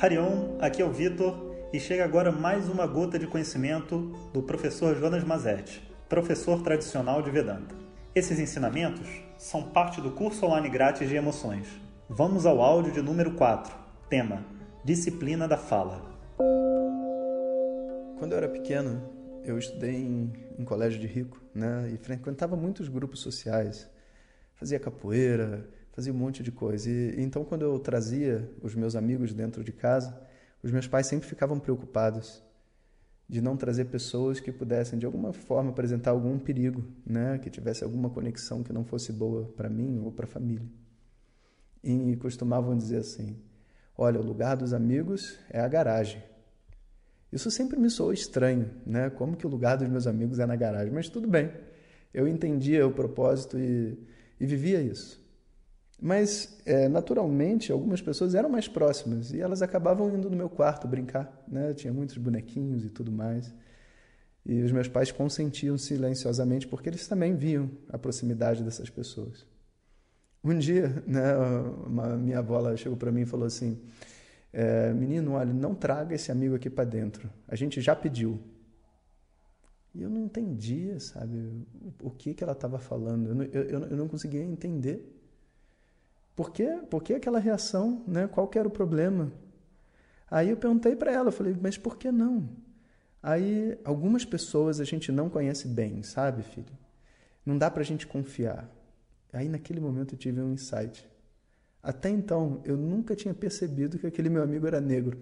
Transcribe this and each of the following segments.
Harion, aqui é o Vitor e chega agora mais uma gota de conhecimento do professor Jonas Mazetti, professor tradicional de Vedanta. Esses ensinamentos são parte do curso online grátis de emoções. Vamos ao áudio de número 4, tema Disciplina da Fala. Quando eu era pequeno, eu estudei em, em colégio de rico, né? E frequentava muitos grupos sociais, fazia capoeira, fazia um monte de coisa. E, então, quando eu trazia os meus amigos dentro de casa, os meus pais sempre ficavam preocupados de não trazer pessoas que pudessem de alguma forma apresentar algum perigo, né, que tivesse alguma conexão que não fosse boa para mim ou para a família. E costumavam dizer assim: "Olha, o lugar dos amigos é a garagem". Isso sempre me soou estranho, né? Como que o lugar dos meus amigos é na garagem? Mas tudo bem. Eu entendia o propósito e, e vivia isso. Mas, é, naturalmente, algumas pessoas eram mais próximas e elas acabavam indo no meu quarto brincar. Né? Tinha muitos bonequinhos e tudo mais. E os meus pais consentiam silenciosamente porque eles também viam a proximidade dessas pessoas. Um dia, né, uma, minha avó chegou para mim e falou assim: é, Menino, olha, não traga esse amigo aqui para dentro. A gente já pediu. E eu não entendia, sabe, o, o que, que ela estava falando. Eu eu, eu não conseguia entender. Por quê? Por que aquela reação? Né? Qual que era o problema? Aí eu perguntei para ela, falei, mas por que não? Aí algumas pessoas a gente não conhece bem, sabe, filho? Não dá para a gente confiar. Aí naquele momento eu tive um insight. Até então eu nunca tinha percebido que aquele meu amigo era negro.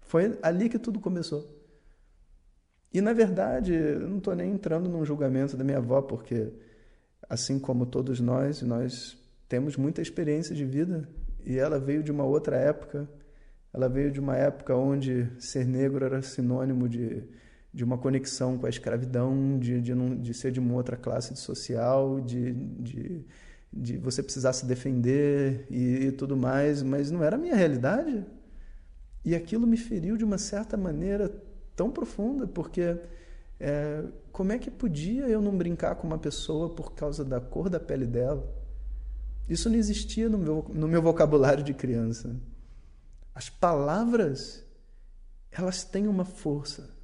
Foi ali que tudo começou. E na verdade, eu não estou nem entrando num julgamento da minha avó, porque assim como todos nós, nós temos muita experiência de vida e ela veio de uma outra época. Ela veio de uma época onde ser negro era sinônimo de, de uma conexão com a escravidão, de, de, não, de ser de uma outra classe social, de, de, de você precisar se defender e, e tudo mais, mas não era a minha realidade. E aquilo me feriu de uma certa maneira tão profunda, porque é, como é que podia eu não brincar com uma pessoa por causa da cor da pele dela? Isso não existia no meu, no meu vocabulário de criança. As palavras, elas têm uma força.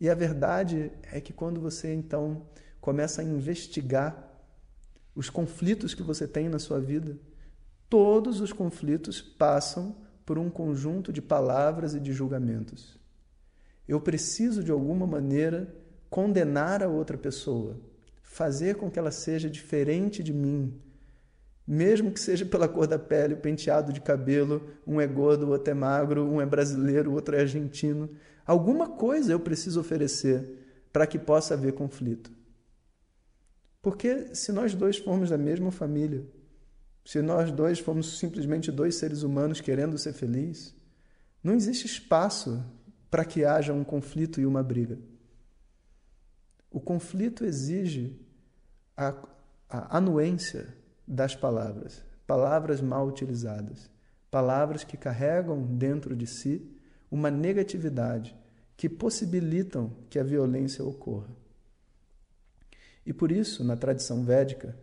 E a verdade é que quando você então começa a investigar os conflitos que você tem na sua vida, todos os conflitos passam por um conjunto de palavras e de julgamentos. Eu preciso, de alguma maneira, condenar a outra pessoa, fazer com que ela seja diferente de mim, mesmo que seja pela cor da pele, o penteado de cabelo, um é gordo, o outro é magro, um é brasileiro, o outro é argentino. Alguma coisa eu preciso oferecer para que possa haver conflito. Porque se nós dois formos da mesma família, se nós dois formos simplesmente dois seres humanos querendo ser felizes, não existe espaço para que haja um conflito e uma briga. O conflito exige a, a anuência das palavras, palavras mal utilizadas, palavras que carregam dentro de si uma negatividade que possibilitam que a violência ocorra. E por isso, na tradição védica,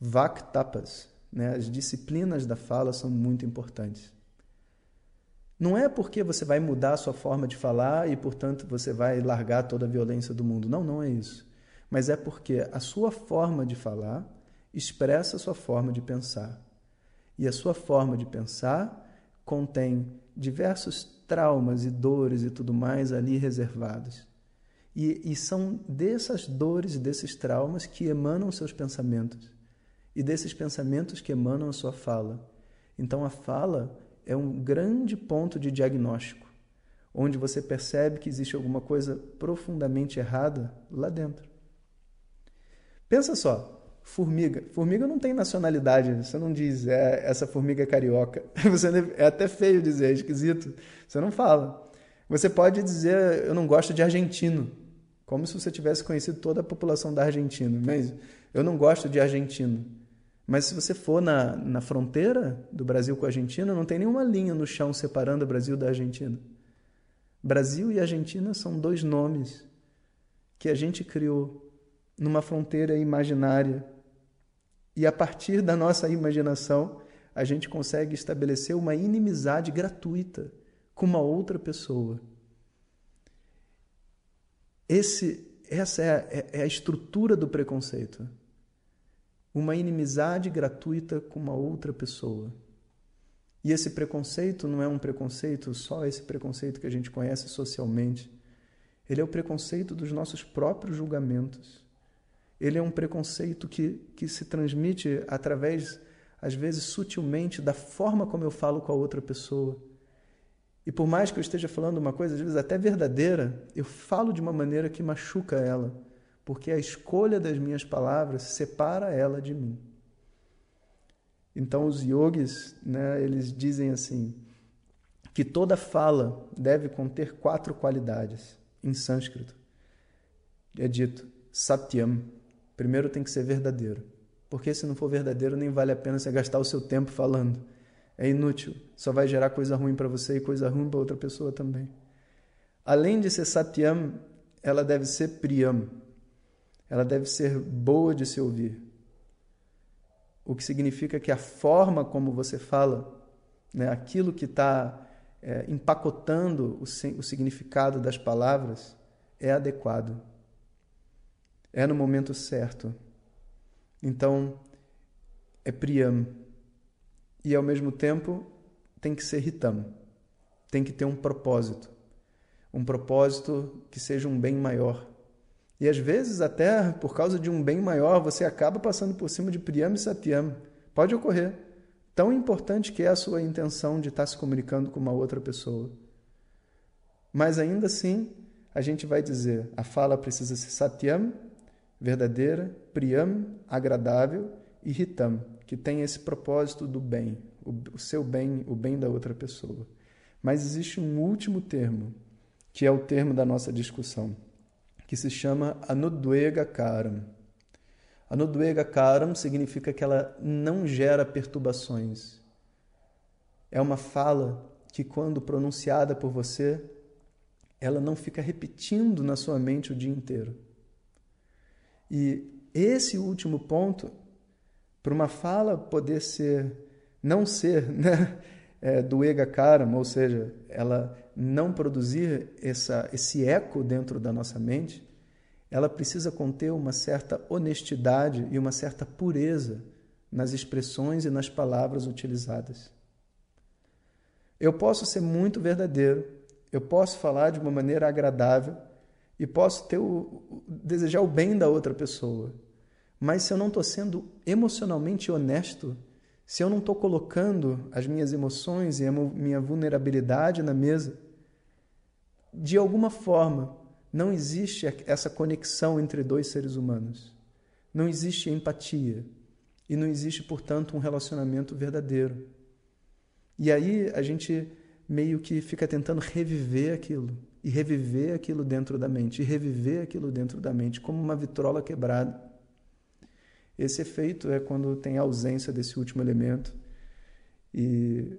Vaktapas, né, as disciplinas da fala são muito importantes. Não é porque você vai mudar a sua forma de falar e, portanto, você vai largar toda a violência do mundo. Não, não é isso. Mas é porque a sua forma de falar expressa a sua forma de pensar. E a sua forma de pensar contém diversos traumas e dores e tudo mais ali reservados. E, e são dessas dores e desses traumas que emanam seus pensamentos. E desses pensamentos que emanam a sua fala. Então a fala é um grande ponto de diagnóstico, onde você percebe que existe alguma coisa profundamente errada lá dentro. Pensa só, Formiga. Formiga não tem nacionalidade. Você não diz, é, essa formiga é carioca. Você é até feio dizer, é esquisito. Você não fala. Você pode dizer, eu não gosto de argentino. Como se você tivesse conhecido toda a população da Argentina. Mas eu não gosto de argentino. Mas se você for na, na fronteira do Brasil com a Argentina, não tem nenhuma linha no chão separando o Brasil da Argentina. Brasil e Argentina são dois nomes que a gente criou numa fronteira imaginária e a partir da nossa imaginação, a gente consegue estabelecer uma inimizade gratuita com uma outra pessoa. Esse, essa é a, é, é a estrutura do preconceito. Uma inimizade gratuita com uma outra pessoa. E esse preconceito não é um preconceito só esse preconceito que a gente conhece socialmente. Ele é o preconceito dos nossos próprios julgamentos. Ele é um preconceito que, que se transmite através, às vezes sutilmente, da forma como eu falo com a outra pessoa. E por mais que eu esteja falando uma coisa, às vezes até verdadeira, eu falo de uma maneira que machuca ela, porque a escolha das minhas palavras separa ela de mim. Então os yogis, né, eles dizem assim, que toda fala deve conter quatro qualidades em sânscrito. É dito satyam. Primeiro tem que ser verdadeiro. Porque se não for verdadeiro, nem vale a pena você gastar o seu tempo falando. É inútil. Só vai gerar coisa ruim para você e coisa ruim para outra pessoa também. Além de ser satyam, ela deve ser priyam. Ela deve ser boa de se ouvir. O que significa que a forma como você fala, né, aquilo que está é, empacotando o, o significado das palavras, é adequado. É no momento certo. Então, é priyam e ao mesmo tempo tem que ser ritam, tem que ter um propósito, um propósito que seja um bem maior. E às vezes, até por causa de um bem maior, você acaba passando por cima de Priyam e Satyam. Pode ocorrer. Tão importante que é a sua intenção de estar se comunicando com uma outra pessoa. Mas ainda assim, a gente vai dizer: a fala precisa ser Satyam, verdadeira, Priyam, agradável, e Ritam, que tem esse propósito do bem, o, seu bem, o bem da outra pessoa. Mas existe um último termo, que é o termo da nossa discussão, que se chama Anudvega Karam. Anudvega Karam significa que ela não gera perturbações. É uma fala que, quando pronunciada por você, ela não fica repetindo na sua mente o dia inteiro. E esse último ponto para uma fala poder ser, não ser né, é, do ega karma, ou seja, ela não produzir essa, esse eco dentro da nossa mente, ela precisa conter uma certa honestidade e uma certa pureza nas expressões e nas palavras utilizadas. Eu posso ser muito verdadeiro, eu posso falar de uma maneira agradável e posso ter o, desejar o bem da outra pessoa. Mas se eu não estou sendo emocionalmente honesto, se eu não estou colocando as minhas emoções e a minha vulnerabilidade na mesa, de alguma forma não existe essa conexão entre dois seres humanos. Não existe empatia. E não existe, portanto, um relacionamento verdadeiro. E aí a gente meio que fica tentando reviver aquilo, e reviver aquilo dentro da mente, e reviver aquilo dentro da mente, como uma vitrola quebrada. Esse efeito é quando tem ausência desse último elemento. E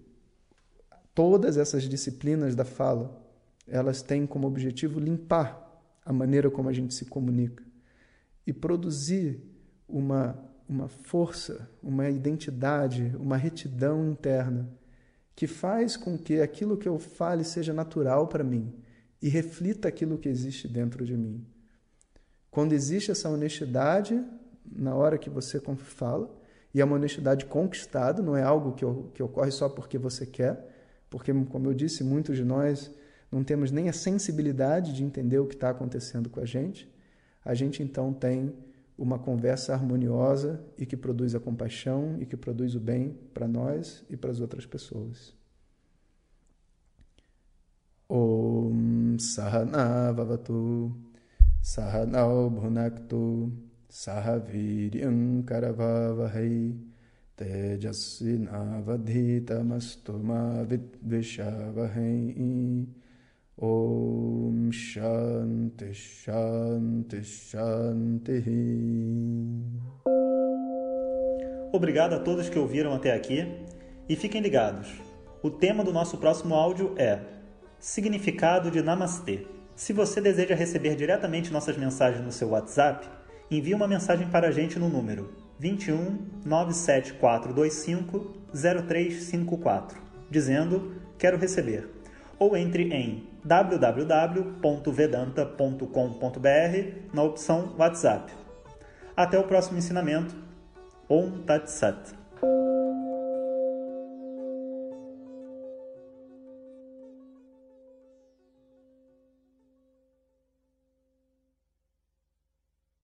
todas essas disciplinas da fala, elas têm como objetivo limpar a maneira como a gente se comunica e produzir uma, uma força, uma identidade, uma retidão interna que faz com que aquilo que eu fale seja natural para mim e reflita aquilo que existe dentro de mim. Quando existe essa honestidade, na hora que você fala, e é uma honestidade conquistada, não é algo que, que ocorre só porque você quer, porque, como eu disse, muitos de nós não temos nem a sensibilidade de entender o que está acontecendo com a gente. A gente então tem uma conversa harmoniosa e que produz a compaixão e que produz o bem para nós e para as outras pessoas. Om Sahana Vavatu Sahanao Bhunaktu Sahaviryam Karavavahai Tejasvinavadhitamastu ma vidvishavahai Om Shanti Shanti Shanti Obrigado a todos que ouviram até aqui e fiquem ligados. O tema do nosso próximo áudio é Significado de Namastê. Se você deseja receber diretamente nossas mensagens no seu WhatsApp, envie uma mensagem para a gente no número 21 97425 0354, dizendo: Quero receber. ou entre em www.vedanta.com.br na opção WhatsApp. Até o próximo ensinamento. Om Tat Sat.